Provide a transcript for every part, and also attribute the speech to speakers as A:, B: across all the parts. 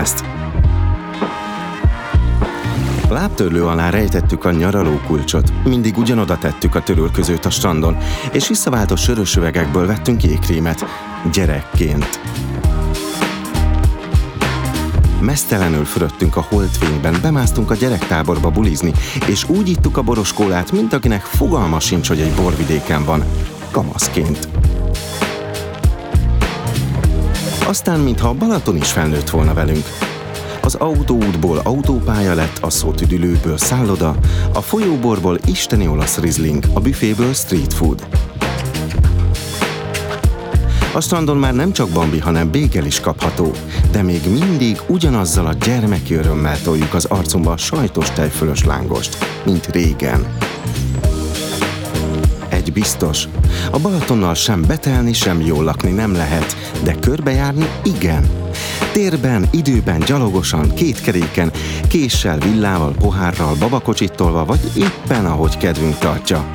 A: Podcast. Lábtörlő alá rejtettük a nyaraló kulcsot, mindig ugyanoda tettük a törülközőt a strandon, és visszaváltott sörös üvegekből vettünk jégkrémet, gyerekként. Mesztelenül fürödtünk a holdfényben, bemásztunk a gyerektáborba bulizni, és úgy ittuk a boroskólát, mint akinek fogalma sincs, hogy egy borvidéken van, kamaszként. Aztán, mintha a Balaton is felnőtt volna velünk. Az autóútból autópálya lett, a szótüdülőből szálloda, a folyóborból isteni olasz rizling, a büféből street food. A strandon már nem csak bambi, hanem bégel is kapható, de még mindig ugyanazzal a gyermeki örömmel toljuk az arcunkba a sajtos tejfölös lángost, mint régen. Egy biztos, a Balatonnal sem betelni, sem jól lakni nem lehet, de körbejárni igen. Térben, időben, gyalogosan, két keréken, késsel, villával, pohárral, babakocsitolva, vagy éppen ahogy kedvünk tartja.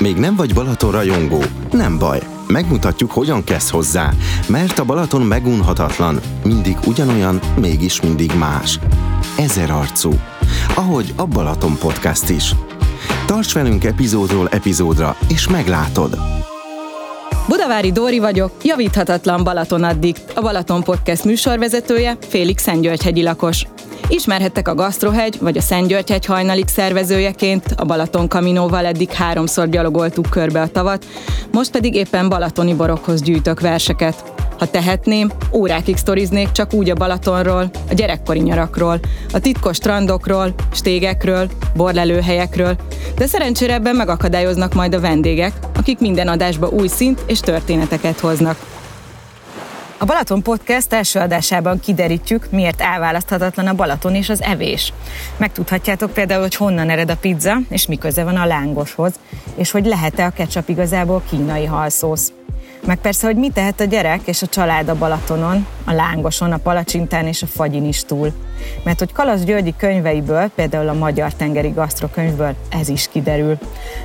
A: Még nem vagy Balaton rajongó? Nem baj, megmutatjuk, hogyan kezd hozzá, mert a Balaton megunhatatlan, mindig ugyanolyan, mégis mindig más. Ezer arcú. Ahogy a Balaton Podcast is. Tarts velünk epizódról epizódra, és meglátod.
B: Budavári Dóri vagyok, javíthatatlan Balaton addig, a Balaton Podcast műsorvezetője, Félix Szentgyörgyhegyi lakos. Ismerhettek a Gasztrohegy vagy a Szentgyörgyhegy hajnalik szervezőjeként, a Balaton Kaminóval eddig háromszor gyalogoltuk körbe a tavat, most pedig éppen balatoni borokhoz gyűjtök verseket. Ha tehetném, órákig sztoriznék csak úgy a Balatonról, a gyerekkori nyarakról, a titkos strandokról, stégekről, borlelőhelyekről, de szerencsére ebben megakadályoznak majd a vendégek, akik minden adásba új szint és történeteket hoznak. A Balaton Podcast első adásában kiderítjük, miért elválaszthatatlan a Balaton és az evés. Megtudhatjátok például, hogy honnan ered a pizza, és mi köze van a lángoshoz, és hogy lehet-e a ketchup igazából kínai halszósz. Meg persze, hogy mit tehet a gyerek és a család a Balatonon, a lángoson, a palacsintán és a fagyin is túl. Mert hogy Kalasz Györgyi könyveiből, például a Magyar Tengeri Gasztrokönyvből ez is kiderül.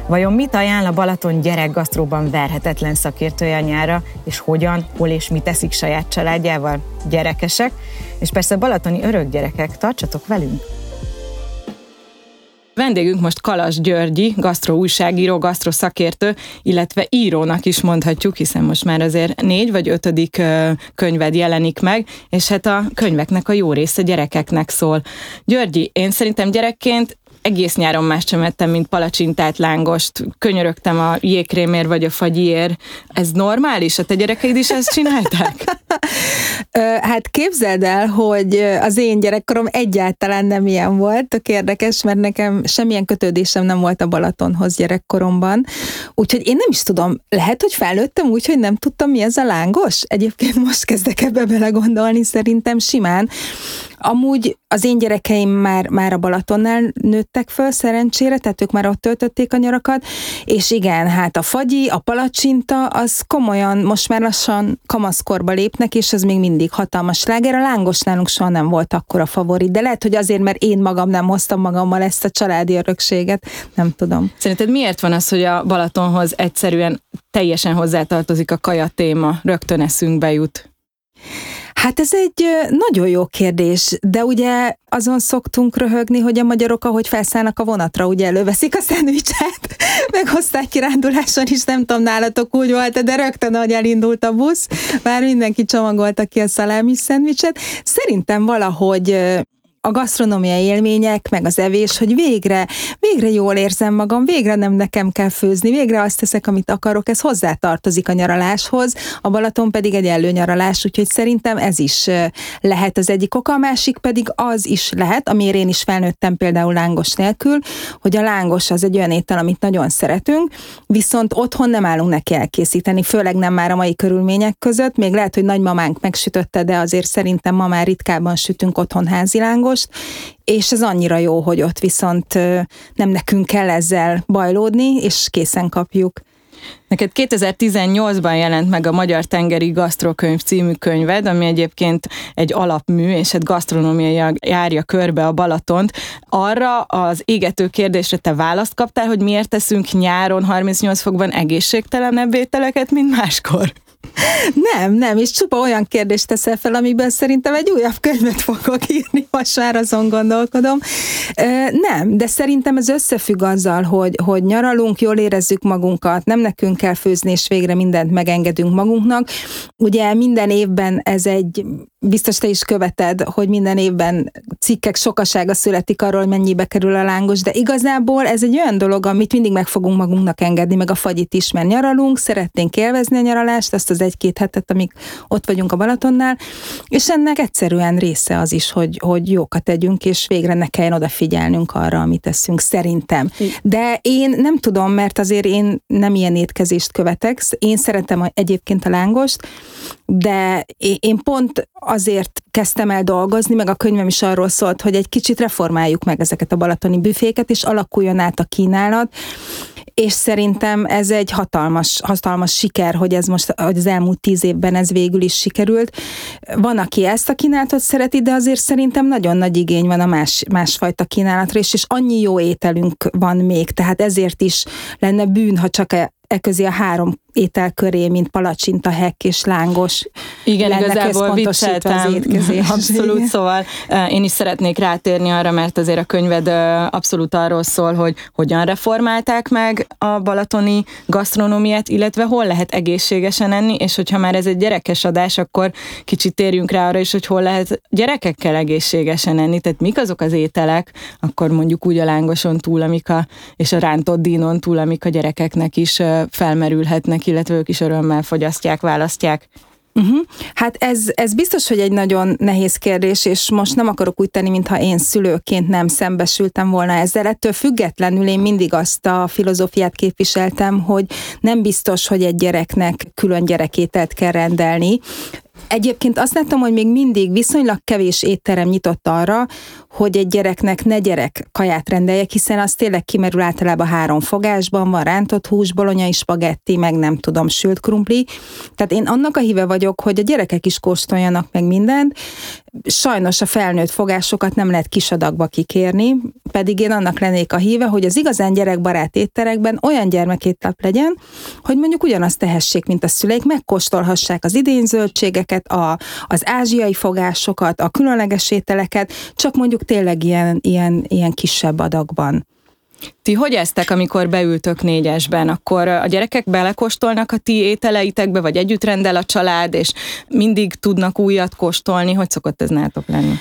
B: Vajon mit ajánl a Balaton gyerekgasztróban verhetetlen szakértője nyára, és hogyan, hol és mit teszik saját családjával? Gyerekesek, és persze balatoni örökgyerekek, tartsatok velünk! Vendégünk most Kalas Györgyi, gasztro újságíró, gasztro szakértő, illetve írónak is mondhatjuk, hiszen most már azért négy vagy ötödik könyved jelenik meg, és hát a könyveknek a jó része gyerekeknek szól. Györgyi, én szerintem gyerekként egész nyáron más sem ettem, mint palacsintát, lángost, könyörögtem a jégkrémér vagy a fagyiér. Ez normális? A te gyerekeid is ezt csinálták?
C: hát képzeld el, hogy az én gyerekkorom egyáltalán nem ilyen volt. Tök érdekes, mert nekem semmilyen kötődésem nem volt a Balatonhoz gyerekkoromban. Úgyhogy én nem is tudom, lehet, hogy felnőttem úgy, hogy nem tudtam, mi ez a lángos? Egyébként most kezdek ebbe belegondolni, szerintem simán. Amúgy az én gyerekeim már, már a Balatonnál nőttek föl szerencsére, tehát ők már ott töltötték a nyarakat, és igen, hát a fagyi, a palacsinta, az komolyan most már lassan kamaszkorba lépnek, és az még mindig hatalmas sláger. A lángos nálunk soha nem volt akkora favorit, de lehet, hogy azért, mert én magam nem hoztam magammal ezt a családi örökséget, nem tudom.
B: Szerinted miért van az, hogy a Balatonhoz egyszerűen teljesen hozzátartozik a kaja téma, rögtön eszünkbe jut?
C: Hát ez egy nagyon jó kérdés, de ugye azon szoktunk röhögni, hogy a magyarok, ahogy felszállnak a vonatra, ugye előveszik a szendvicset, meghozták kiránduláson is, nem tudom, nálatok úgy volt, de rögtön, ahogy elindult a busz, már mindenki csomagolta ki a szalámi szendvicset. Szerintem valahogy a gasztronómiai élmények, meg az evés, hogy végre, végre jól érzem magam, végre nem nekem kell főzni, végre azt teszek, amit akarok, ez hozzátartozik a nyaraláshoz, a Balaton pedig egy előnyaralás, úgyhogy szerintem ez is lehet az egyik oka, a másik pedig az is lehet, amiért én is felnőttem például lángos nélkül, hogy a lángos az egy olyan étel, amit nagyon szeretünk, viszont otthon nem állunk neki elkészíteni, főleg nem már a mai körülmények között, még lehet, hogy nagymamánk megsütötte, de azért szerintem ma már ritkában sütünk otthon házi Miklóst, és ez annyira jó, hogy ott viszont nem nekünk kell ezzel bajlódni, és készen kapjuk.
B: Neked 2018-ban jelent meg a Magyar Tengeri Gasztrokönyv című könyved, ami egyébként egy alapmű, és hát gasztronómiai járja körbe a Balatont. Arra az égető kérdésre te választ kaptál, hogy miért teszünk nyáron 38 fokban egészségtelenebb ételeket, mint máskor?
C: Nem, nem, és csupa olyan kérdést teszel fel, amiből szerintem egy újabb könyvet fogok írni, most már azon gondolkodom. Nem, de szerintem ez összefügg azzal, hogy, hogy nyaralunk, jól érezzük magunkat, nem nekünk kell főzni, és végre mindent megengedünk magunknak. Ugye minden évben ez egy, biztos te is követed, hogy minden évben cikkek sokasága születik arról, hogy mennyibe kerül a lángos, de igazából ez egy olyan dolog, amit mindig meg fogunk magunknak engedni, meg a fagyit is, mert nyaralunk, szeretnénk élvezni a nyaralást, azt az egy-két hetet, amíg ott vagyunk a Balatonnál, és ennek egyszerűen része az is, hogy, hogy jókat tegyünk, és végre ne kelljen odafigyelnünk arra, amit teszünk, szerintem. De én nem tudom, mert azért én nem ilyen étkezést követek, én szeretem egyébként a lángost, de én pont azért kezdtem el dolgozni, meg a könyvem is arról szólt, hogy egy kicsit reformáljuk meg ezeket a balatoni büféket, és alakuljon át a kínálat, és szerintem ez egy hatalmas, hatalmas siker, hogy ez most hogy az elmúlt tíz évben ez végül is sikerült. Van, aki ezt a kínálatot szereti, de azért szerintem nagyon nagy igény van a más, másfajta kínálatra is, és annyi jó ételünk van még, tehát ezért is lenne bűn, ha csak e, e közé a három étel köré, mint palacsinta, hekk és lángos.
B: Igen, igazából vicceltem. Abszolút, szóval én is szeretnék rátérni arra, mert azért a könyved abszolút arról szól, hogy hogyan reformálták meg a balatoni gasztronómiát, illetve hol lehet egészségesen enni, és hogyha már ez egy gyerekes adás, akkor kicsit térjünk rá arra is, hogy hol lehet gyerekekkel egészségesen enni, tehát mik azok az ételek, akkor mondjuk úgy a lángoson túl, amik a, és a rántott dínon túl, amik a gyerekeknek is felmerülhetnek illetve ők is örömmel fogyasztják, választják.
C: Uh-huh. Hát ez, ez biztos, hogy egy nagyon nehéz kérdés, és most nem akarok úgy tenni, mintha én szülőként nem szembesültem volna ezzel. Ettől függetlenül én mindig azt a filozófiát képviseltem, hogy nem biztos, hogy egy gyereknek külön gyerekételt kell rendelni. Egyébként azt láttam, hogy még mindig viszonylag kevés étterem nyitott arra, hogy egy gyereknek ne gyerek kaját rendeljek, hiszen az tényleg kimerül általában három fogásban, van rántott hús, bolonyai spagetti, meg nem tudom, sült krumpli. Tehát én annak a híve vagyok, hogy a gyerekek is kóstoljanak meg mindent. Sajnos a felnőtt fogásokat nem lehet kisadagba kikérni, pedig én annak lennék a híve, hogy az igazán gyerekbarát étterekben olyan gyermekétlap legyen, hogy mondjuk ugyanazt tehessék, mint a szüleik, megkóstolhassák az idényzöldségeket, a, az ázsiai fogásokat, a különleges ételeket, csak mondjuk tényleg ilyen, ilyen, ilyen kisebb adagban.
B: Ti hogy eztek, amikor beültök négyesben? Akkor a gyerekek belekóstolnak a ti ételeitekbe, vagy együtt rendel a család, és mindig tudnak újat kóstolni? Hogy szokott ez nálatok lenni?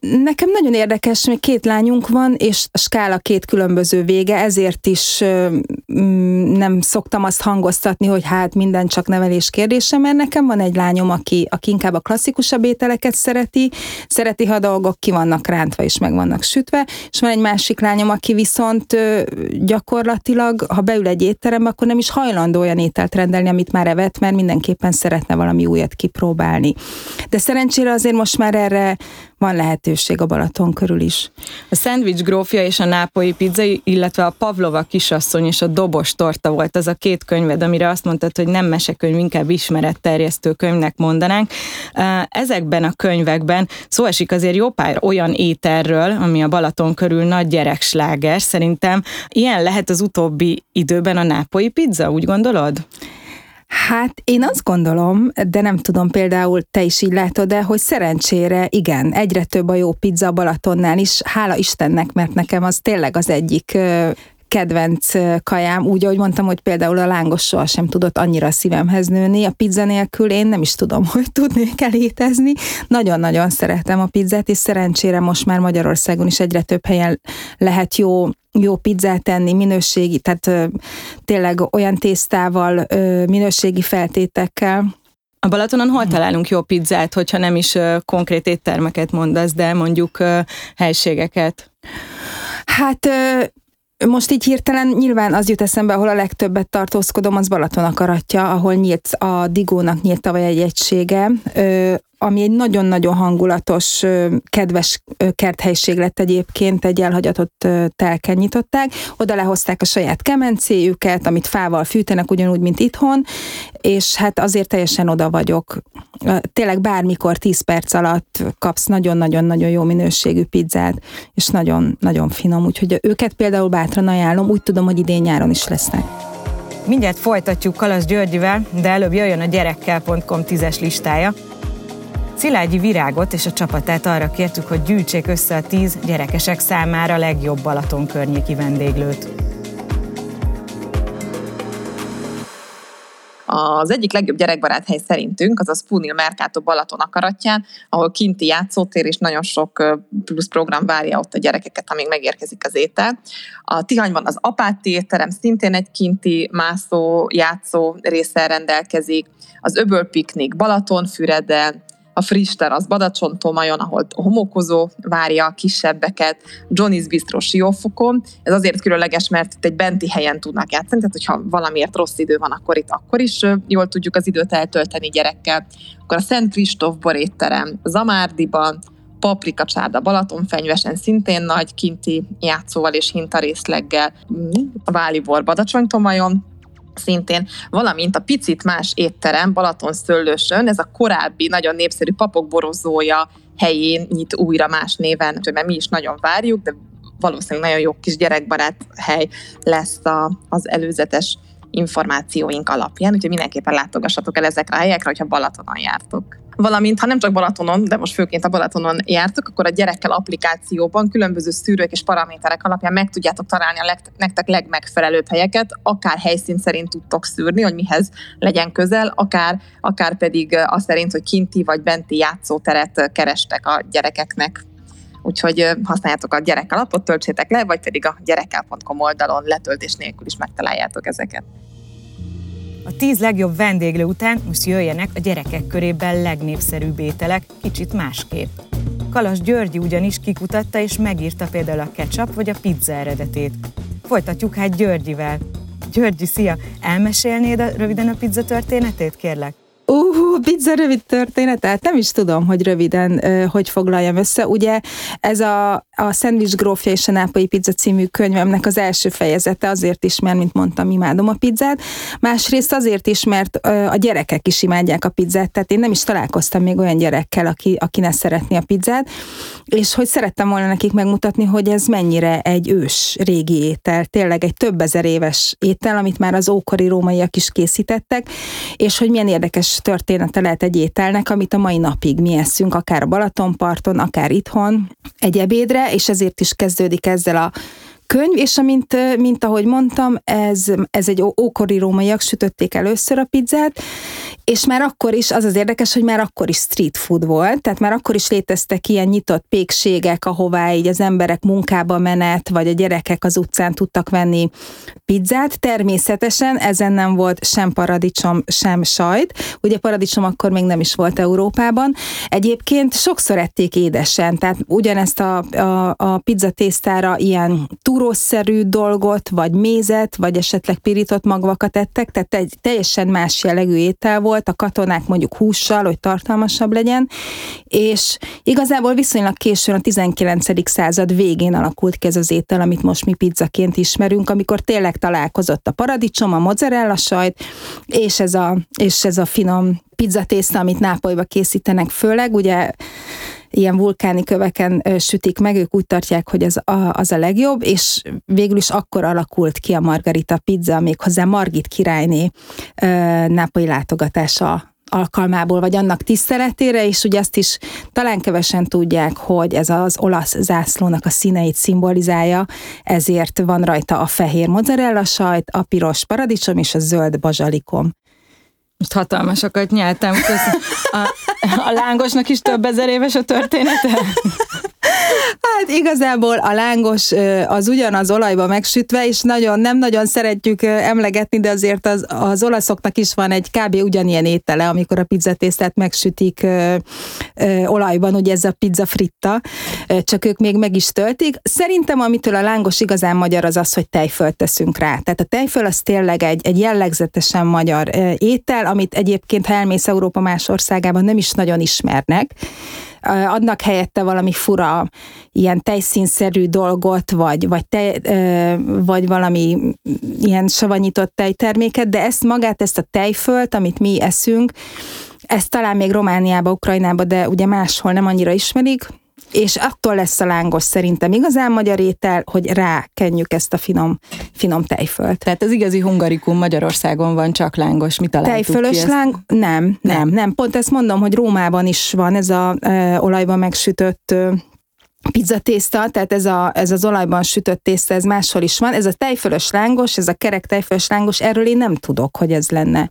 C: Nekem nagyon érdekes, még két lányunk van, és a skála két különböző vége, ezért is mm, nem szoktam azt hangoztatni, hogy hát minden csak nevelés kérdése, mert nekem van egy lányom, aki, aki inkább a klasszikusabb ételeket szereti, szereti, ha dolgok ki vannak rántva és meg vannak sütve, és van egy másik lányom, aki viszont gyakorlatilag, ha beül egy étterembe, akkor nem is hajlandó olyan ételt rendelni, amit már evett, mert mindenképpen szeretne valami újat kipróbálni. De szerencsére azért most már erre van lehetőség a Balaton körül is.
B: A szendvics grófja és a nápoi pizza, illetve a Pavlova kisasszony és a dobos torta volt az a két könyved, amire azt mondtad, hogy nem mesekönyv, inkább ismeretterjesztő könyvnek mondanánk. Ezekben a könyvekben szó esik azért jó pár olyan ételről, ami a Balaton körül nagy gyereksláger. Szerintem ilyen lehet az utóbbi időben a nápoi pizza, úgy gondolod?
C: Hát én azt gondolom, de nem tudom, például te is így látod, de hogy szerencsére igen, egyre több a jó pizza Balatonnál is, hála Istennek, mert nekem az tényleg az egyik kedvenc kajám, úgy, ahogy mondtam, hogy például a lángos soha sem tudott annyira a szívemhez nőni, a pizza nélkül én nem is tudom, hogy tudnék elétezni. Nagyon-nagyon szeretem a pizzát, és szerencsére most már Magyarországon is egyre több helyen lehet jó jó pizzát tenni, minőségi, tehát tényleg olyan tésztával, minőségi feltétekkel.
B: A Balatonon hol találunk jó pizzát, hogyha nem is konkrét éttermeket mondasz, de mondjuk helységeket?
C: Hát most így hirtelen nyilván az jut eszembe, ahol a legtöbbet tartózkodom, az Balaton akaratja, ahol nyílt a Digónak nyílt tavaly egy egysége, ami egy nagyon-nagyon hangulatos, kedves kerthelyiség lett egyébként, egy elhagyatott telken nyitották. Oda lehozták a saját kemencéjüket, amit fával fűtenek, ugyanúgy, mint itthon, és hát azért teljesen oda vagyok. Tényleg bármikor 10 perc alatt kapsz nagyon-nagyon-nagyon jó minőségű pizzát, és nagyon-nagyon finom, úgyhogy őket például bátran ajánlom, úgy tudom, hogy idén nyáron is lesznek.
B: Mindjárt folytatjuk Kalas Györgyivel, de előbb jöjjön a gyerekkel.com tízes listája. Szilágyi Virágot és a csapatát arra kértük, hogy gyűjtsék össze a tíz gyerekesek számára legjobb Balaton környéki vendéglőt.
D: Az egyik legjobb gyerekbarát hely szerintünk az a Spoonil Mercato Balaton akaratján, ahol kinti játszótér és nagyon sok plusz program várja ott a gyerekeket, amíg megérkezik az étel. A Tihanyban az Apáti étterem szintén egy kinti mászó, játszó részsel rendelkezik, az Öböl Piknik Balatonfüreden, a friss terasz Badacsontomajon, ahol homokozó várja a kisebbeket, Johnny's Bistro Siófokon. Ez azért különleges, mert itt egy benti helyen tudnak játszani, tehát hogyha valamiért rossz idő van, akkor itt akkor is jól tudjuk az időt eltölteni gyerekkel. Akkor a Szent Kristóf borétterem Zamárdiban, Paprika Csárda Balatonfenyvesen szintén nagy kinti játszóval és hintarészleggel, a Válibor Badacsonytomajon, szintén, valamint a picit más étterem Balaton Szöllősön, ez a korábbi, nagyon népszerű papok borozója helyén nyit újra más néven, mert mi is nagyon várjuk, de valószínűleg nagyon jó kis gyerekbarát hely lesz a, az előzetes információink alapján, úgyhogy mindenképpen látogassatok el ezekre a helyekre, hogyha Balatonon jártok valamint ha nem csak Balatonon, de most főként a Balatonon jártok, akkor a gyerekkel applikációban különböző szűrők és paraméterek alapján meg tudjátok találni a leg, nektek legmegfelelőbb helyeket, akár helyszín szerint tudtok szűrni, hogy mihez legyen közel, akár, akár pedig azt szerint, hogy kinti vagy benti játszóteret kerestek a gyerekeknek. Úgyhogy használjátok a gyerekalapot, töltsétek le, vagy pedig a gyerekkel.com oldalon letöltés nélkül is megtaláljátok ezeket.
B: A tíz legjobb vendéglő után most jöjjenek a gyerekek körében legnépszerűbb ételek, kicsit másképp. Kalas Györgyi ugyanis kikutatta és megírta például a ketchup vagy a pizza eredetét. Folytatjuk hát Györgyivel. Györgyi, szia! Elmesélnéd a, röviden a pizza történetét, kérlek?
C: Uh, pizza rövid történetet, nem is tudom, hogy röviden hogy foglaljam össze. Ugye ez a, a Sandwich Grófja és a Nápolyi Pizza című könyvemnek az első fejezete azért is, mert, mint mondtam, imádom a pizzát. Másrészt azért is, mert a gyerekek is imádják a pizzát, tehát én nem is találkoztam még olyan gyerekkel, aki, aki ne szeretné a pizzát, és hogy szerettem volna nekik megmutatni, hogy ez mennyire egy ős régi étel, tényleg egy több ezer éves étel, amit már az ókori rómaiak is készítettek, és hogy milyen érdekes története lehet egy ételnek, amit a mai napig mi eszünk, akár a Balatonparton, akár itthon egy ebédre, és ezért is kezdődik ezzel a könyv, és amint, mint ahogy mondtam, ez, ez egy ókori rómaiak sütötték először a pizzát, és már akkor is, az az érdekes, hogy már akkor is street food volt, tehát már akkor is léteztek ilyen nyitott pékségek, ahová így az emberek munkába menet, vagy a gyerekek az utcán tudtak venni pizzát. Természetesen ezen nem volt sem paradicsom, sem sajt. Ugye paradicsom akkor még nem is volt Európában. Egyébként sokszor ették édesen, tehát ugyanezt a, a, a pizza tésztára ilyen túrószerű dolgot, vagy mézet, vagy esetleg pirított magvakat ettek, tehát egy teljesen más jellegű étel volt, volt a katonák mondjuk hússal, hogy tartalmasabb legyen, és igazából viszonylag későn a 19. század végén alakult ki ez az étel, amit most mi pizzaként ismerünk, amikor tényleg találkozott a paradicsom, a mozzarella sajt, és ez a, és ez a finom pizzatészta, amit Nápolyba készítenek főleg, ugye ilyen vulkáni köveken sütik meg, ők úgy tartják, hogy ez a, az a legjobb, és végül is akkor alakult ki a margarita pizza, méghozzá Margit királyné nápolyi látogatása alkalmából, vagy annak tiszteletére, és ugye azt is talán kevesen tudják, hogy ez az olasz zászlónak a színeit szimbolizálja, ezért van rajta a fehér mozzarella sajt, a piros paradicsom és a zöld bazsalikom.
B: Most hatalmasokat nyeltem. Köszön. A, a lángosnak is több ezer éves a története?
C: Hát igazából a lángos az ugyanaz olajba megsütve, és nagyon nem nagyon szeretjük emlegetni, de azért az, az olaszoknak is van egy kb. ugyanilyen étele, amikor a pizzatésztát megsütik olajban, ugye ez a pizza fritta, csak ők még meg is töltik. Szerintem amitől a lángos igazán magyar az az, hogy tejfölt teszünk rá. Tehát a tejföl az tényleg egy, egy jellegzetesen magyar étel, amit egyébként, ha elmész Európa más országában, nem is nagyon ismernek. Adnak helyette valami fura, ilyen tejszínszerű dolgot, vagy, vagy, tej, vagy valami ilyen savanyított tejterméket, de ezt magát, ezt a tejfölt, amit mi eszünk, ezt talán még Romániába, Ukrajnába, de ugye máshol nem annyira ismerik, és attól lesz a lángos szerintem igazán magyar étel, hogy rákenjük ezt a finom, finom tejfölt.
B: Tehát az igazi hungarikum Magyarországon van csak lángos, mit találtuk
C: Tejfölös
B: ki
C: láng? Nem, nem, nem, nem. Pont ezt mondom, hogy Rómában is van ez a e, olajban megsütött e, pizzatészta, tehát ez, a, ez az olajban sütött tészta, ez máshol is van. Ez a tejfölös lángos, ez a kerek tejfölös lángos, erről én nem tudok, hogy ez lenne,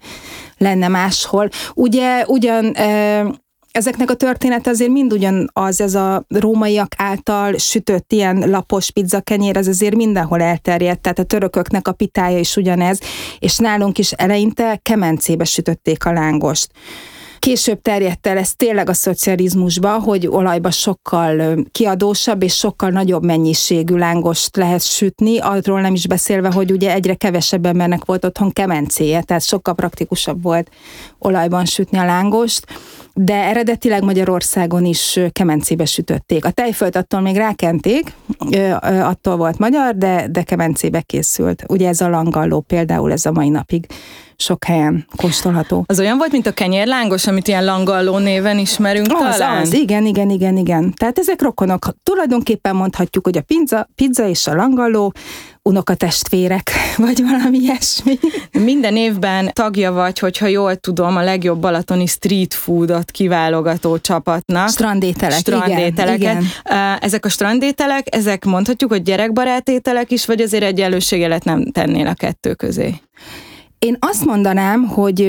C: lenne máshol. Ugye ugyan e, ezeknek a története azért mind ugyanaz, ez a rómaiak által sütött ilyen lapos pizzakenyér, ez azért mindenhol elterjedt, tehát a törököknek a pitája is ugyanez, és nálunk is eleinte kemencébe sütötték a lángost. Később terjedt el ez tényleg a szocializmusba, hogy olajba sokkal kiadósabb és sokkal nagyobb mennyiségű lángost lehet sütni, arról nem is beszélve, hogy ugye egyre kevesebb embernek volt otthon kemencéje, tehát sokkal praktikusabb volt olajban sütni a lángost de eredetileg Magyarországon is kemencébe sütötték. A tejfölt attól még rákenték, attól volt magyar, de, de kemencébe készült. Ugye ez a langalló például ez a mai napig sok helyen kóstolható.
B: Az olyan volt, mint a kenyérlángos, amit ilyen langalló néven ismerünk
C: az,
B: talán?
C: Az, igen, igen, igen, igen. Tehát ezek rokonok. Tulajdonképpen mondhatjuk, hogy a pizza, pizza és a langalló unokatestvérek, vagy valami ilyesmi.
B: Minden évben tagja vagy, hogyha jól tudom, a legjobb balatoni street foodot kiválogató csapatnak.
C: Strandételek,
B: Strandételeket.
C: igen, igen.
B: Ezek a strandételek, ezek mondhatjuk, hogy gyerekbarát ételek is, vagy azért egyenlőségelet nem tennél a kettő közé?
C: Én azt mondanám, hogy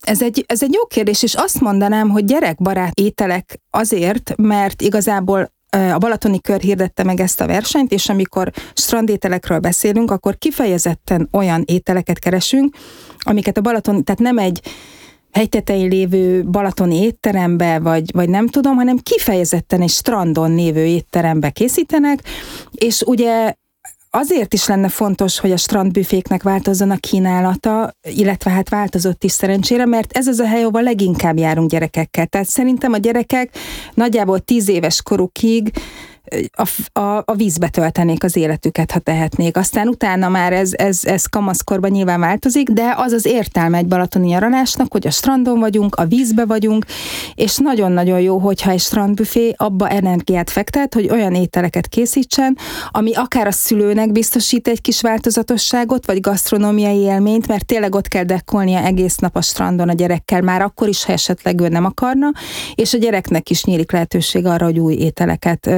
C: ez egy, ez egy jó kérdés, és azt mondanám, hogy gyerekbarát ételek azért, mert igazából a Balatoni Kör hirdette meg ezt a versenyt, és amikor strandételekről beszélünk, akkor kifejezetten olyan ételeket keresünk, amiket a Balaton, tehát nem egy hegytetején lévő balatoni étterembe, vagy, vagy nem tudom, hanem kifejezetten egy strandon lévő étterembe készítenek, és ugye azért is lenne fontos, hogy a strandbüféknek változzon a kínálata, illetve hát változott is szerencsére, mert ez az a hely, ahol leginkább járunk gyerekekkel. Tehát szerintem a gyerekek nagyjából tíz éves korukig a, a, a vízbe töltenék az életüket, ha tehetnék. Aztán utána már ez, ez, ez kamaszkorban nyilván változik, de az az értelme egy balatoni nyaralásnak, hogy a strandon vagyunk, a vízbe vagyunk, és nagyon-nagyon jó, hogyha egy strandbüfé abba energiát fektet, hogy olyan ételeket készítsen, ami akár a szülőnek biztosít egy kis változatosságot, vagy gasztronómiai élményt, mert tényleg ott kell dekkolnia egész nap a strandon a gyerekkel, már akkor is, ha esetleg ő nem akarna, és a gyereknek is nyílik lehetőség arra, hogy új ételeket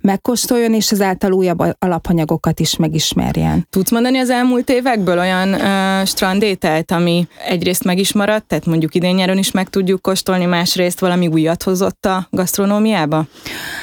C: megkóstoljon, és ezáltal újabb alapanyagokat is megismerjen.
B: Tudsz mondani az elmúlt évekből olyan uh, strandételt, ami egyrészt meg is maradt, tehát mondjuk idén nyáron is meg tudjuk kóstolni, másrészt valami újat hozott a gasztronómiába?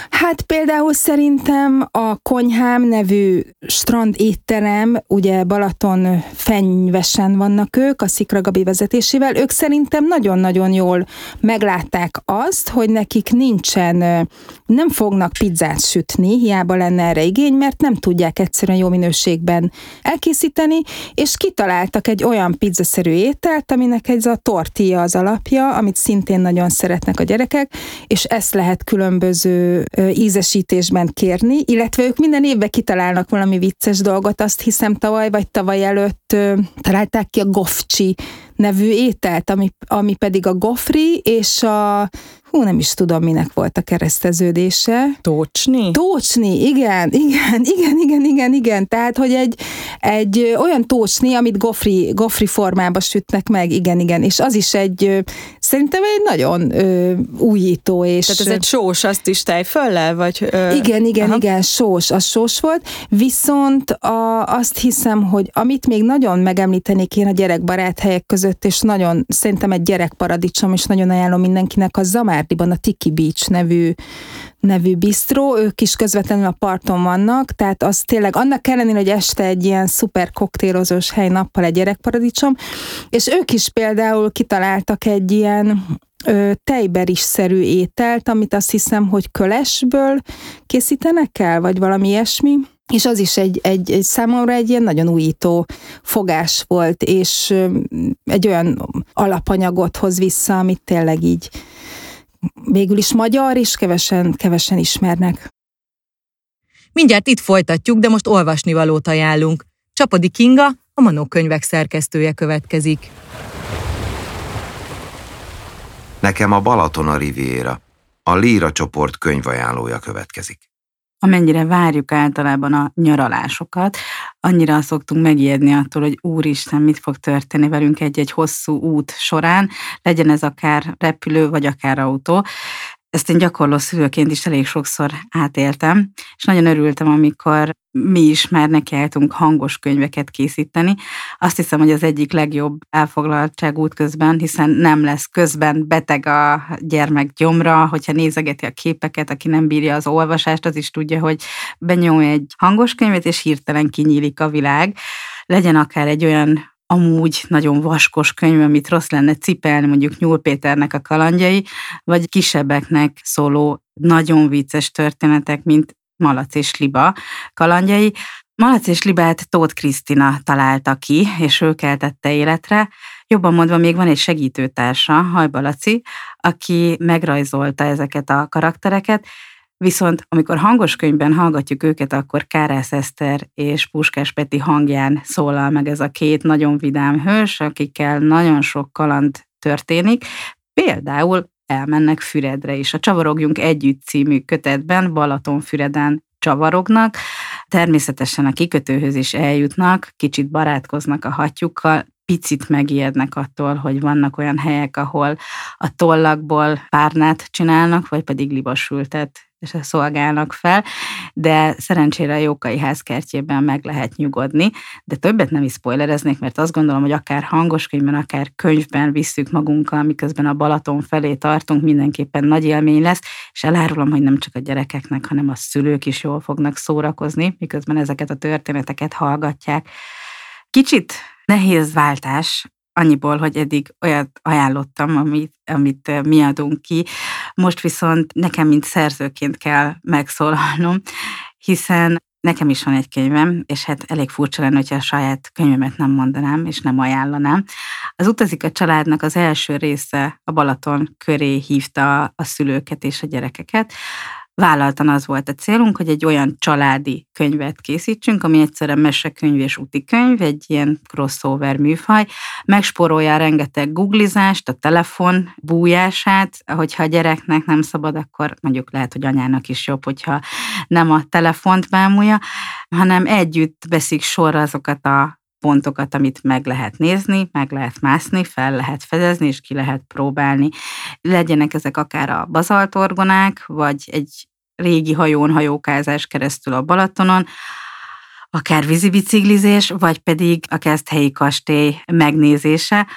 C: Hát például szerintem a Konyhám nevű strand étterem, ugye Balaton fenyvesen vannak ők, a Szikra Gabi vezetésével, ők szerintem nagyon-nagyon jól meglátták azt, hogy nekik nincsen, nem fognak pizzát sütni, hiába lenne erre igény, mert nem tudják egyszerűen jó minőségben elkészíteni, és kitaláltak egy olyan pizzaszerű ételt, aminek ez a tortilla az alapja, amit szintén nagyon szeretnek a gyerekek, és ezt lehet különböző ízesítésben kérni, illetve ők minden évben kitalálnak valami vicces dolgot, azt hiszem tavaly vagy tavaly előtt találták ki a gofcsi nevű ételt, ami, ami pedig a gofri és a hú, nem is tudom, minek volt a kereszteződése.
B: Tócsni?
C: Tócsni, igen, igen, igen, igen, igen, igen. Tehát, hogy egy, egy olyan tócsni, amit gofri, gofri formába sütnek meg, igen, igen, és az is egy, szerintem egy nagyon ö, újító. És,
B: Tehát ez egy sós, azt is tejföllel, vagy? Ö,
C: igen, igen, aha. igen, sós, az sós volt, viszont a, azt hiszem, hogy amit még nagyon megemlítenék én a gyerekbarát helyek között, és nagyon, szerintem egy gyerekparadicsom, és nagyon ajánlom mindenkinek, a Zamár Márdiban a Tiki Beach nevű nevű bistró, ők is közvetlenül a parton vannak, tehát az tényleg annak ellenére, hogy este egy ilyen szuper koktélozós hely nappal egy gyerekparadicsom, és ők is például kitaláltak egy ilyen ö, tejberis-szerű ételt, amit azt hiszem, hogy kölesből készítenek el, vagy valami ilyesmi, és az is egy, egy, egy számomra egy ilyen nagyon újító fogás volt, és egy olyan alapanyagot hoz vissza, amit tényleg így végül is magyar, és kevesen, kevesen ismernek.
E: Mindjárt itt folytatjuk, de most olvasni valót ajánlunk. Csapadi Kinga, a Manó könyvek szerkesztője következik.
F: Nekem a Balaton a Riviera. A Líra csoport könyvajánlója következik.
G: Amennyire várjuk általában a nyaralásokat, annyira szoktunk megijedni attól, hogy úristen, mit fog történni velünk egy-egy hosszú út során, legyen ez akár repülő, vagy akár autó. Ezt én gyakorló szülőként is elég sokszor átéltem, és nagyon örültem, amikor mi is már nekiálltunk hangos könyveket készíteni. Azt hiszem, hogy az egyik legjobb elfoglaltság útközben, hiszen nem lesz közben beteg a gyermek gyomra, hogyha nézegeti a képeket, aki nem bírja az olvasást, az is tudja, hogy benyom egy hangos könyvet, és hirtelen kinyílik a világ. Legyen akár egy olyan amúgy nagyon vaskos könyv, amit rossz lenne cipelni, mondjuk Nyúl Péternek a kalandjai, vagy kisebbeknek szóló nagyon vicces történetek, mint Malac és Liba kalandjai. Malac és Libát Tóth Krisztina találta ki, és ő keltette életre. Jobban mondva még van egy segítőtársa, Hajbalaci, aki megrajzolta ezeket a karaktereket, Viszont amikor hangos könyvben hallgatjuk őket, akkor Kárász Eszter és Puskás Peti hangján szólal meg ez a két nagyon vidám hős, akikkel nagyon sok kaland történik. Például elmennek Füredre is. A Csavarogjunk Együtt című kötetben Balatonfüreden csavarognak, természetesen a kikötőhöz is eljutnak, kicsit barátkoznak a hatjukkal, picit megijednek attól, hogy vannak olyan helyek, ahol a tollakból párnát csinálnak, vagy pedig libasültet szolgálnak fel, de szerencsére a Jókai házkertjében meg lehet nyugodni, de többet nem is spoilereznék, mert azt gondolom, hogy akár hangos könyvben, akár könyvben visszük magunkkal, miközben a Balaton felé tartunk, mindenképpen nagy élmény lesz, és elárulom, hogy nem csak a gyerekeknek, hanem a szülők is jól fognak szórakozni, miközben ezeket a történeteket hallgatják. Kicsit nehéz váltás annyiból, hogy eddig olyat ajánlottam, amit, amit mi adunk ki. Most viszont nekem, mint szerzőként kell megszólalnom, hiszen Nekem is van egy könyvem, és hát elég furcsa lenne, hogyha a saját könyvemet nem mondanám, és nem ajánlanám. Az Utazik a családnak az első része a Balaton köré hívta a szülőket és a gyerekeket vállaltan az volt a célunk, hogy egy olyan családi könyvet készítsünk, ami egyszerűen mesekönyv és könyv, egy ilyen crossover műfaj, megspórolja rengeteg googlizást, a telefon bújását, hogyha a gyereknek nem szabad, akkor mondjuk lehet, hogy anyának is jobb, hogyha nem a telefont bámulja, hanem együtt veszik sorra azokat a pontokat, amit meg lehet nézni, meg lehet mászni, fel lehet fedezni, és ki lehet próbálni. Legyenek ezek akár a bazaltorgonák, vagy egy régi hajón hajókázás keresztül a Balatonon, akár vízibiciklizés, vagy pedig a Keszthelyi kastély megnézése.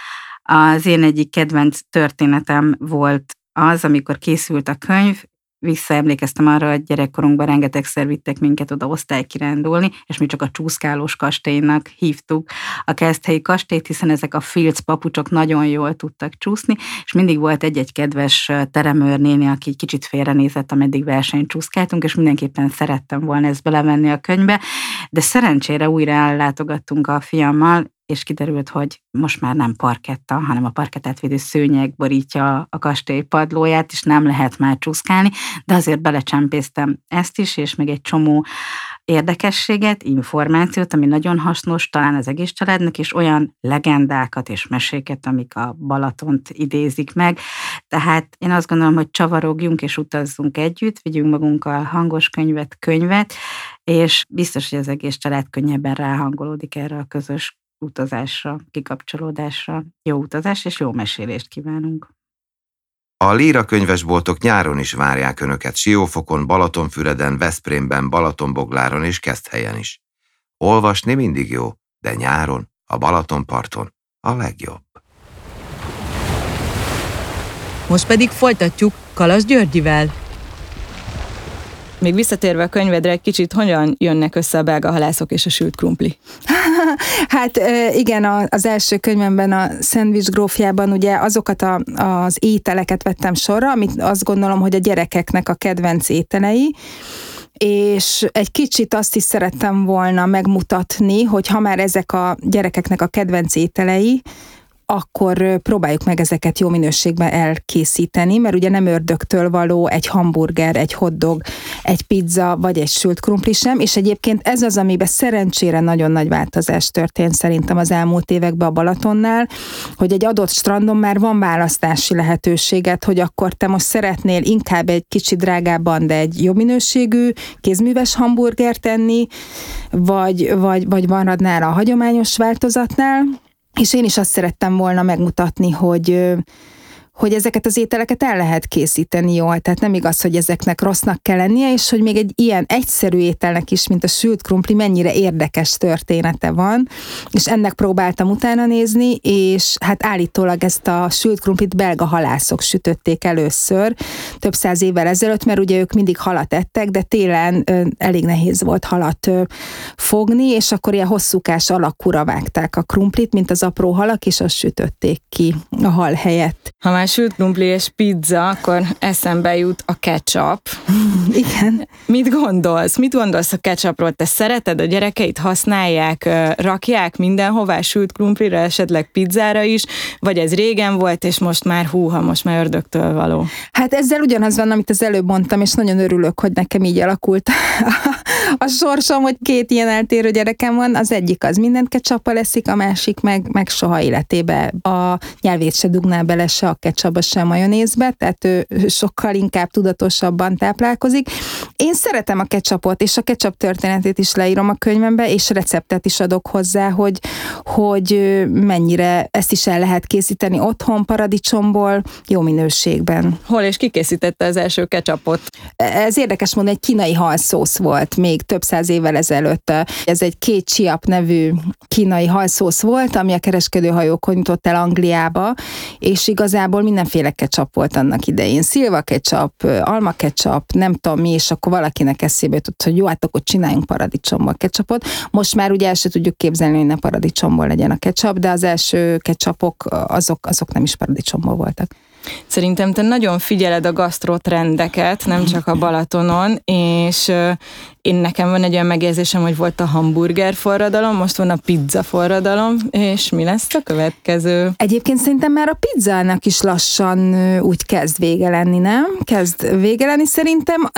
G: Az én egyik kedvenc történetem volt az, amikor készült a könyv, visszaemlékeztem arra, hogy gyerekkorunkban rengetegszer vittek minket oda osztálykirándulni, és mi csak a csúszkálós kastélynak hívtuk a keszthelyi kastélyt, hiszen ezek a filc papucsok nagyon jól tudtak csúszni, és mindig volt egy-egy kedves teremőrnéni, aki kicsit félrenézett, ameddig versenyt csúszkáltunk, és mindenképpen szerettem volna ezt belevenni a könyvbe, de szerencsére újra ellátogattunk a fiammal, és kiderült, hogy most már nem parketta, hanem a parkettát védő szőnyeg borítja a kastély padlóját, és nem lehet már csúszkálni, de azért belecsempésztem ezt is, és még egy csomó érdekességet, információt, ami nagyon hasznos talán az egész családnak, és olyan legendákat és meséket, amik a Balatont idézik meg. Tehát én azt gondolom, hogy csavarogjunk és utazzunk együtt, vigyünk magunkkal hangos könyvet, könyvet, és biztos, hogy az egész család könnyebben ráhangolódik erre a közös utazásra, kikapcsolódásra, jó utazás és jó mesélést kívánunk.
F: A Líra könyvesboltok nyáron is várják Önöket Siófokon, Balatonfüreden, Veszprémben, Balatonbogláron és Keszthelyen is. Olvasni mindig jó, de nyáron, a Balatonparton a legjobb.
E: Most pedig folytatjuk Kalas Györgyivel.
B: Még visszatérve a könyvedre egy kicsit, hogyan jönnek össze a belga halászok és a sült krumpli?
C: hát igen, az első könyvemben, a Szendvics grófjában ugye azokat a, az ételeket vettem sorra, amit azt gondolom, hogy a gyerekeknek a kedvenc ételei, és egy kicsit azt is szerettem volna megmutatni, hogy ha már ezek a gyerekeknek a kedvenc ételei, akkor próbáljuk meg ezeket jó minőségben elkészíteni, mert ugye nem ördögtől való egy hamburger, egy hotdog, egy pizza vagy egy sült krumpli sem, és egyébként ez az, amiben szerencsére nagyon nagy változás történt szerintem az elmúlt években a Balatonnál, hogy egy adott strandon már van választási lehetőséget, hogy akkor te most szeretnél inkább egy kicsit drágábban, de egy jobb minőségű kézműves hamburger tenni, vagy, vagy, vagy maradnál a hagyományos változatnál, és én is azt szerettem volna megmutatni, hogy hogy ezeket az ételeket el lehet készíteni jól, tehát nem igaz, hogy ezeknek rossznak kell lennie, és hogy még egy ilyen egyszerű ételnek is, mint a sült krumpli, mennyire érdekes története van, és ennek próbáltam utána nézni, és hát állítólag ezt a sült krumplit belga halászok sütötték először, több száz évvel ezelőtt, mert ugye ők mindig halat ettek, de télen elég nehéz volt halat fogni, és akkor ilyen hosszúkás alakúra vágták a krumplit, mint az apró halak, és azt sütötték ki a hal helyett.
B: Ha már sült krumpli és pizza, akkor eszembe jut a ketchup.
C: Igen.
B: Mit gondolsz? Mit gondolsz a ketchupról? Te szereted, a gyerekeit használják, rakják mindenhová sült krumplira, esetleg pizzára is, vagy ez régen volt, és most már húha, most már ördögtől való?
C: Hát ezzel ugyanaz van, amit az előbb mondtam, és nagyon örülök, hogy nekem így alakult a sorsom, hogy két ilyen eltérő gyerekem van. Az egyik az mindent ketchup leszik, a másik meg, meg soha életébe a nyelvét se dugná bele se a ketchup ketchupba, sem majonézbe, tehát ő sokkal inkább tudatosabban táplálkozik. Én szeretem a ketchupot, és a ketchup történetét is leírom a könyvembe, és receptet is adok hozzá, hogy, hogy mennyire ezt is el lehet készíteni otthon, paradicsomból, jó minőségben.
B: Hol és ki készítette az első ketchupot?
C: Ez érdekes mondani, egy kínai halszósz volt még több száz évvel ezelőtt. Ez egy két csiap nevű kínai halszósz volt, ami a kereskedőhajókon jutott el Angliába, és igazából minden mindenféle ketchup volt annak idején. Szilva ketchup, alma ketchup, nem tudom mi, és akkor valakinek eszébe jutott, hogy jó, hát akkor csináljunk paradicsomból ketchupot. Most már ugye el se tudjuk képzelni, hogy ne paradicsomból legyen a ketchup, de az első ketchupok azok, azok nem is paradicsomból voltak.
B: Szerintem te nagyon figyeled a gasztrotrendeket, nem csak a Balatonon, és én nekem van egy olyan megérzésem, hogy volt a hamburger forradalom, most van a pizza forradalom, és mi lesz a következő?
C: Egyébként szerintem már a pizzának is lassan úgy kezd vége lenni, nem? Kezd vége lenni szerintem.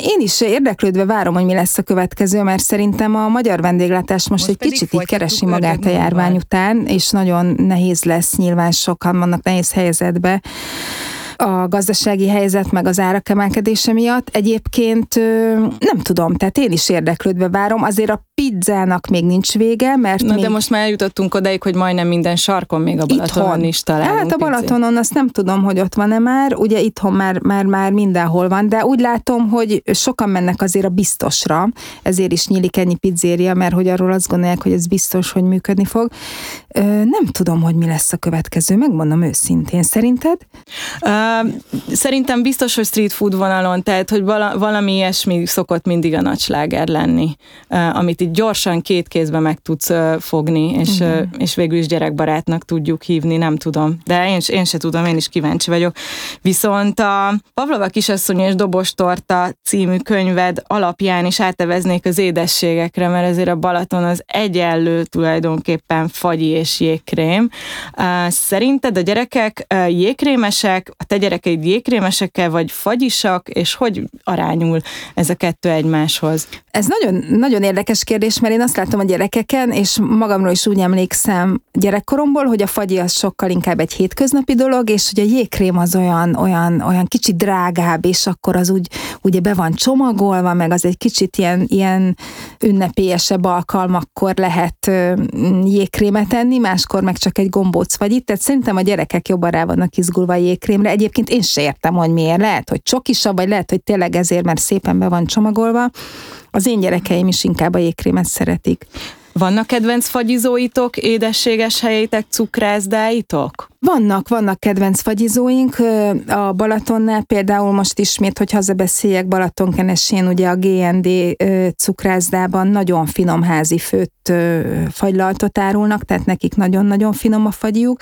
C: Én is érdeklődve várom, hogy mi lesz a következő, mert szerintem a magyar vendéglátás most, most egy kicsit így keresi magát a járvány után, és nagyon nehéz lesz, nyilván sokan vannak nehéz helyzetbe a gazdasági helyzet meg az árak emelkedése miatt. Egyébként nem tudom, tehát én is érdeklődve várom, azért a pizzának még nincs vége, mert
B: Na
C: még...
B: de most már eljutottunk odáig, hogy majdnem minden sarkon, még a Balatonon itthon. is találunk
C: Hát a Balatonon azt nem tudom, hogy ott van-e már, ugye itthon már, már, már mindenhol van, de úgy látom, hogy sokan mennek azért a biztosra, ezért is nyílik ennyi pizzéria, mert hogy arról azt gondolják, hogy ez biztos, hogy működni fog. Nem tudom, hogy mi lesz a következő, megmondom őszintén. Szerinted?
B: Uh, szerintem biztos, hogy street food vonalon, tehát, hogy vala, valami ilyesmi szokott mindig a nagysláger lenni, uh, amit így gyorsan két kézbe meg tudsz uh, fogni, és, uh, és végül is gyerekbarátnak tudjuk hívni, nem tudom. De én, én se tudom, én is kíváncsi vagyok. Viszont a Pavlova kisasszony és Dobostorta című könyved alapján is áteveznék az édességekre, mert azért a Balaton az egyenlő tulajdonképpen fagyi és jégkrém. Szerinted a gyerekek jégkrémesek, a te gyerekeid jégkrémesekkel, vagy fagyisak, és hogy arányul ez a kettő egymáshoz?
C: Ez nagyon, nagyon érdekes kérdés, mert én azt látom a gyerekeken, és magamról is úgy emlékszem gyerekkoromból, hogy a fagyi az sokkal inkább egy hétköznapi dolog, és hogy a jégkrém az olyan, olyan, olyan kicsit drágább, és akkor az úgy ugye be van csomagolva, meg az egy kicsit ilyen, ilyen ünnepélyesebb alkalmakkor lehet jégkrémet enni, máskor meg csak egy gombóc vagy itt, tehát szerintem a gyerekek jobban rá vannak izgulva a jégkrémre. Egyébként én se értem, hogy miért. Lehet, hogy csokisabb, vagy lehet, hogy tényleg ezért, mert szépen be van csomagolva. Az én gyerekeim is inkább a jégkrémet szeretik.
B: Vannak kedvenc fagyizóitok, édességes helyétek, cukrászdáitok?
C: Vannak, vannak kedvenc fagyizóink. A Balatonnál például most ismét, hogy hazabeszéljek Balatonkenesén, ugye a GND cukrászdában nagyon finom házi főtt fagylaltot árulnak, tehát nekik nagyon-nagyon finom a fagyjuk,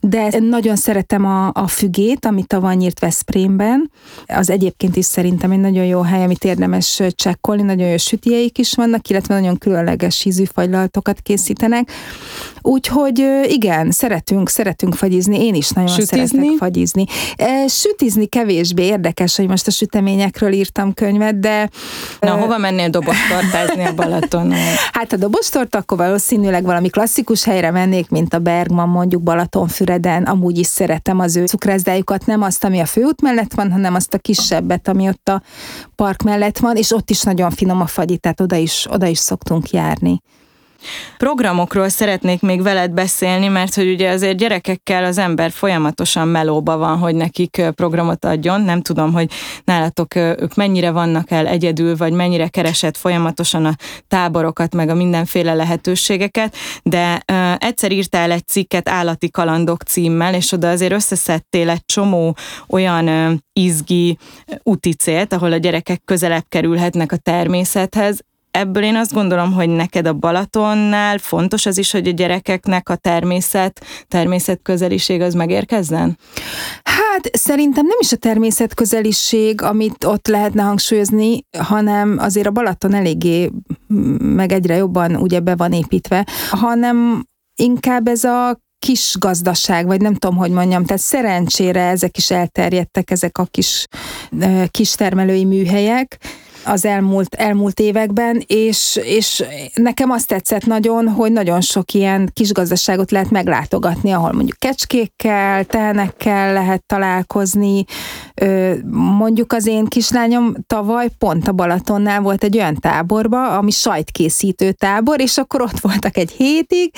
C: de nagyon szeretem a, a fügét, amit a nyírt Veszprémben. Az egyébként is szerintem egy nagyon jó hely, amit érdemes csekkolni, nagyon jó sütieik is vannak, illetve nagyon különleges ízű fagylaltokat készítenek. Úgyhogy igen, szeretünk, szeretünk fagyizni, én is nagyon Sütizni? szeretek fagyizni. Sütizni kevésbé érdekes, hogy most a süteményekről írtam könyvet, de...
B: Na, hova mennél dobostortázni a Balatonon?
C: Hát a dobostort akkor valószínűleg valami klasszikus helyre mennék, mint a Bergman mondjuk Balatonfüreden, amúgy is szeretem az ő cukrászdájukat, nem azt, ami a főút mellett van, hanem azt a kisebbet, ami ott a park mellett van, és ott is nagyon finom a fagyi, tehát oda is, oda is szoktunk járni.
B: Programokról szeretnék még veled beszélni, mert hogy ugye azért gyerekekkel az ember folyamatosan melóba van, hogy nekik programot adjon. Nem tudom, hogy nálatok ők mennyire vannak el egyedül, vagy mennyire keresett folyamatosan a táborokat, meg a mindenféle lehetőségeket, de uh, egyszer írtál egy cikket Állati kalandok címmel, és oda azért összeszedtél egy csomó olyan uh, izgi úti célt, ahol a gyerekek közelebb kerülhetnek a természethez ebből én azt gondolom, hogy neked a Balatonnál fontos az is, hogy a gyerekeknek a természet, természet közeliség az megérkezzen?
C: Hát szerintem nem is a természet közeliség, amit ott lehetne hangsúlyozni, hanem azért a Balaton eléggé meg egyre jobban ugye be van építve, hanem inkább ez a kis gazdaság, vagy nem tudom, hogy mondjam, tehát szerencsére ezek is elterjedtek, ezek a kis, kis termelői műhelyek, az elmúlt, elmúlt években, és, és nekem azt tetszett nagyon, hogy nagyon sok ilyen kis gazdaságot lehet meglátogatni, ahol mondjuk kecskékkel, tehenekkel lehet találkozni. Mondjuk az én kislányom tavaly pont a Balatonnál volt egy olyan táborba, ami sajtkészítő tábor, és akkor ott voltak egy hétig,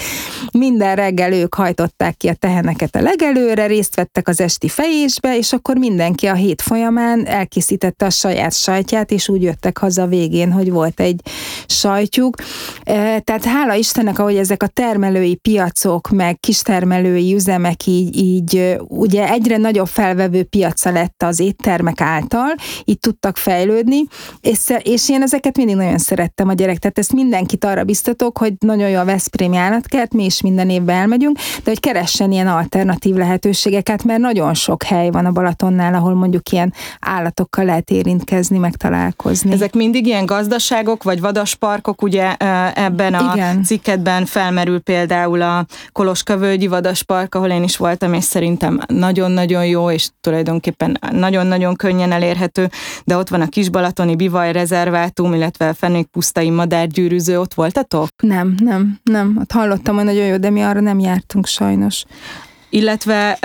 C: minden reggel ők hajtották ki a teheneket a legelőre, részt vettek az esti fejésbe, és akkor mindenki a hét folyamán elkészítette a saját sajtját, és úgy jöttek haza végén, hogy volt egy sajtjuk. E, tehát hála Istennek, ahogy ezek a termelői piacok, meg kistermelői üzemek így, így ugye egyre nagyobb felvevő piaca lett az éttermek által, így tudtak fejlődni, és, és én ezeket mindig nagyon szerettem a gyerek, tehát ezt mindenkit arra biztatok, hogy nagyon jó a Veszprémi állatkert, mi is minden évben elmegyünk, de hogy keressen ilyen alternatív lehetőségeket, mert nagyon sok hely van a Balatonnál, ahol mondjuk ilyen állatokkal lehet érintkezni, meg találkozni
B: megnézni. Ezek mindig ilyen gazdaságok, vagy vadasparkok, ugye ebben a Igen. cikketben felmerül például a Koloskavölgyi vadaspark, ahol én is voltam, és szerintem nagyon-nagyon jó, és tulajdonképpen nagyon-nagyon könnyen elérhető, de ott van a Kisbalatoni Bivaj rezervátum, illetve Fenékpusztai madárgyűrűző, ott voltatok?
C: Nem, nem, nem. Ott hallottam, hogy nagyon jó, de mi arra nem jártunk sajnos.
B: Illetve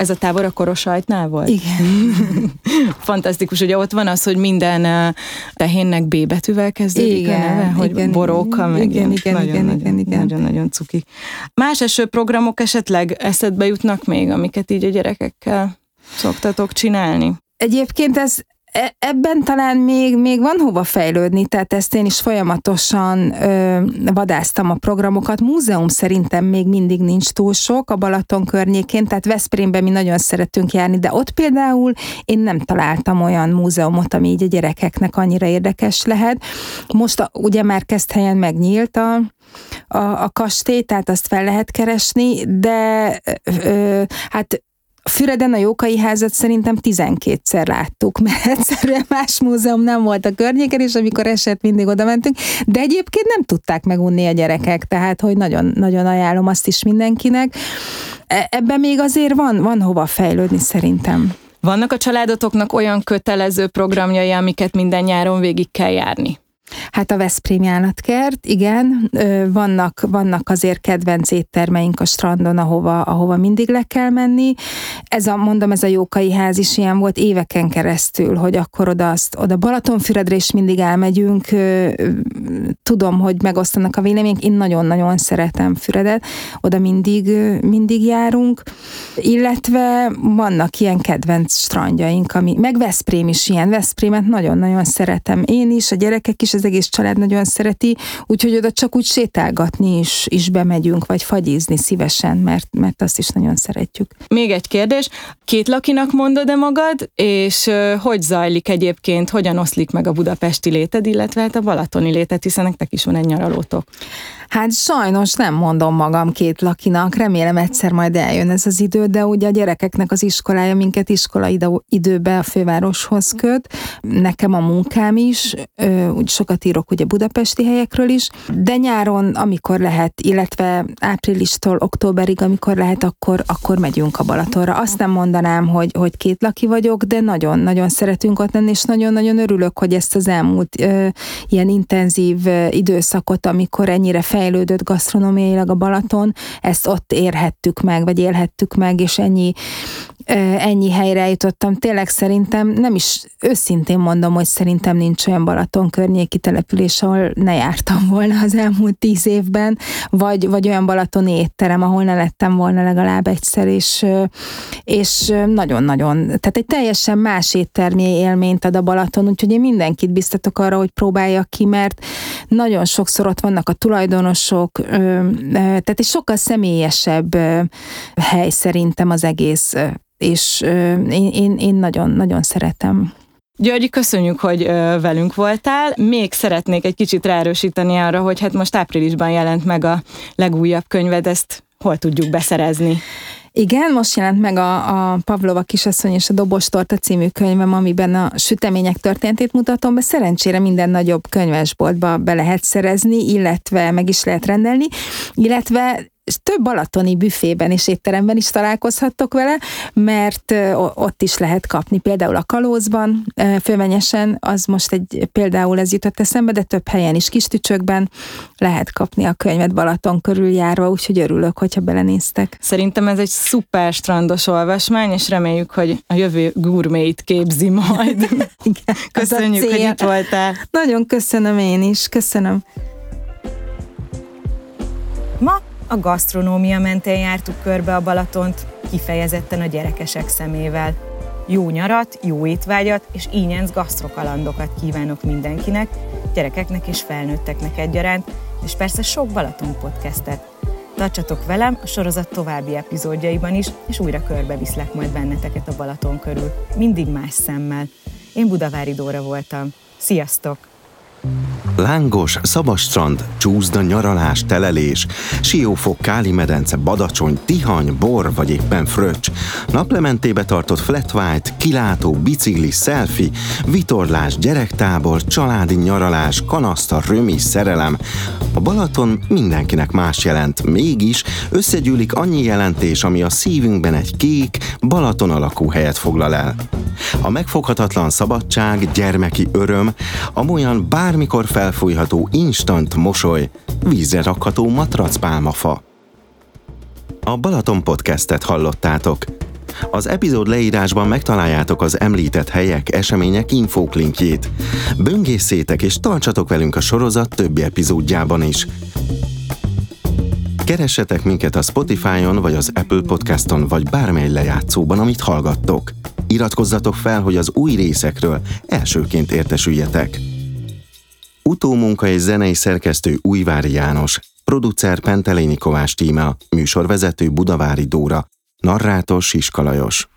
B: ez a tábor a Korosajtnál volt?
C: Igen.
B: Fantasztikus, ugye ott van az, hogy minden tehénnek B betűvel kezdődik igen, a neve, hogy igen, boróka, meg
C: igen, igen, nagyon, igen, nagyon, igen, igen.
B: Nagyon-nagyon cuki. Más eső programok esetleg eszedbe jutnak még, amiket így a gyerekekkel szoktatok csinálni?
C: Egyébként ez ebben talán még, még van hova fejlődni, tehát ezt én is folyamatosan ö, vadáztam a programokat. Múzeum szerintem még mindig nincs túl sok a Balaton környékén, tehát Veszprémben mi nagyon szeretünk járni, de ott például én nem találtam olyan múzeumot, ami így a gyerekeknek annyira érdekes lehet. Most a, ugye már kezd helyen megnyílt a, a, a kastély, tehát azt fel lehet keresni, de ö, hát Füreden a Jókai házat szerintem 12-szer láttuk, mert egyszerűen más múzeum nem volt a környéken, és amikor esett, mindig oda mentünk, de egyébként nem tudták megunni a gyerekek, tehát hogy nagyon, nagyon ajánlom azt is mindenkinek. E, ebben még azért van, van hova fejlődni szerintem.
B: Vannak a családotoknak olyan kötelező programjai, amiket minden nyáron végig kell járni?
C: Hát a Veszprém állatkert, igen, vannak, vannak azért kedvenc éttermeink a strandon, ahova, ahova mindig le kell menni. Ez a, mondom, ez a Jókai ház is ilyen volt éveken keresztül, hogy akkor oda, azt, oda Balatonfüredre is mindig elmegyünk. Tudom, hogy megosztanak a vélemények, én nagyon-nagyon szeretem Füredet, oda mindig, mindig járunk, illetve vannak ilyen kedvenc strandjaink, ami, meg Veszprém is ilyen, Veszprémet nagyon-nagyon szeretem én is, a gyerekek is, az egész család nagyon szereti, úgyhogy oda csak úgy sétálgatni is, is bemegyünk, vagy fagyizni szívesen, mert, mert azt is nagyon szeretjük.
B: Még egy kérdés, két lakinak mondod-e magad, és hogy zajlik egyébként, hogyan oszlik meg a budapesti léted, illetve hát a balatoni léted, hiszen nektek is van egy nyaralótok.
C: Hát sajnos nem mondom magam két lakinak, remélem egyszer majd eljön ez az idő, de ugye a gyerekeknek az iskolája minket iskola időbe a fővároshoz köt, nekem a munkám is, úgy sokat írok ugye budapesti helyekről is, de nyáron, amikor lehet, illetve áprilistól októberig, amikor lehet, akkor, akkor megyünk a Balatonra. Azt nem mondanám, hogy, hogy két laki vagyok, de nagyon-nagyon szeretünk ott lenni, és nagyon-nagyon örülök, hogy ezt az elmúlt ö, ilyen intenzív időszakot, amikor ennyire fejlődött gasztronómiailag a Balaton, ezt ott érhettük meg, vagy élhettük meg, és ennyi ennyi helyre jutottam. Tényleg szerintem, nem is őszintén mondom, hogy szerintem nincs olyan Balaton környéki település, ahol ne jártam volna az elmúlt tíz évben, vagy, vagy olyan Balaton étterem, ahol ne lettem volna legalább egyszer, és, és nagyon-nagyon, tehát egy teljesen más éttermi élményt ad a Balaton, úgyhogy én mindenkit biztatok arra, hogy próbálja ki, mert nagyon sokszor ott vannak a tulajdonosok, tehát egy sokkal személyesebb hely szerintem az egész és én, én, én nagyon, nagyon szeretem.
B: Györgyi, köszönjük, hogy velünk voltál. Még szeretnék egy kicsit ráerősíteni arra, hogy hát most áprilisban jelent meg a legújabb könyved, ezt hol tudjuk beszerezni?
C: Igen, most jelent meg a, a Pavlova kisasszony és a Dobostorta című könyvem, amiben a sütemények történetét mutatom be. Szerencsére minden nagyobb könyvesboltba be lehet szerezni, illetve meg is lehet rendelni, illetve és több balatoni büfében és étteremben is találkozhattok vele, mert ott is lehet kapni, például a Kalózban, főmenyesen, az most egy, például ez jutott eszembe, de több helyen is, kis tücsökben lehet kapni a könyvet Balaton körül járva, úgyhogy örülök, hogyha belenéztek.
B: Szerintem ez egy szuper strandos olvasmány, és reméljük, hogy a jövő gurméit képzi majd.
C: Igen,
B: Köszönjük, hogy itt voltál.
C: Nagyon köszönöm én is, köszönöm.
B: Ma a gasztronómia mentén jártuk körbe a Balatont, kifejezetten a gyerekesek szemével. Jó nyarat, jó étvágyat és ínyenc gasztrokalandokat kívánok mindenkinek, gyerekeknek és felnőtteknek egyaránt, és persze sok Balaton podcastet. Tartsatok velem a sorozat további epizódjaiban is, és újra körbeviszlek majd benneteket a Balaton körül, mindig más szemmel. Én Budavári Dóra voltam. Sziasztok!
A: Lángos, szabas strand, csúszda, nyaralás, telelés, siófok, káli medence, badacsony, tihany, bor vagy éppen fröccs, naplementébe tartott flat white, kilátó, bicikli, selfie, vitorlás, gyerektábor, családi nyaralás, kanaszta, römi, szerelem. A Balaton mindenkinek más jelent, mégis összegyűlik annyi jelentés, ami a szívünkben egy kék, Balaton alakú helyet foglal el. A megfoghatatlan szabadság, gyermeki öröm, amolyan bármikor felfújható instant mosoly, vízre rakható matracpálmafa. A Balaton podcastet hallottátok. Az epizód leírásban megtaláljátok az említett helyek, események infóklinkjét. Böngészétek és tartsatok velünk a sorozat többi epizódjában is. Keressetek minket a Spotify-on, vagy az Apple Podcaston, vagy bármely lejátszóban, amit hallgattok. Iratkozzatok fel, hogy az új részekről elsőként értesüljetek. Utómunka és zenei szerkesztő Újvári János, producer Pentelényi Kovács Tíma, műsorvezető Budavári Dóra, narrátor Siskalajos.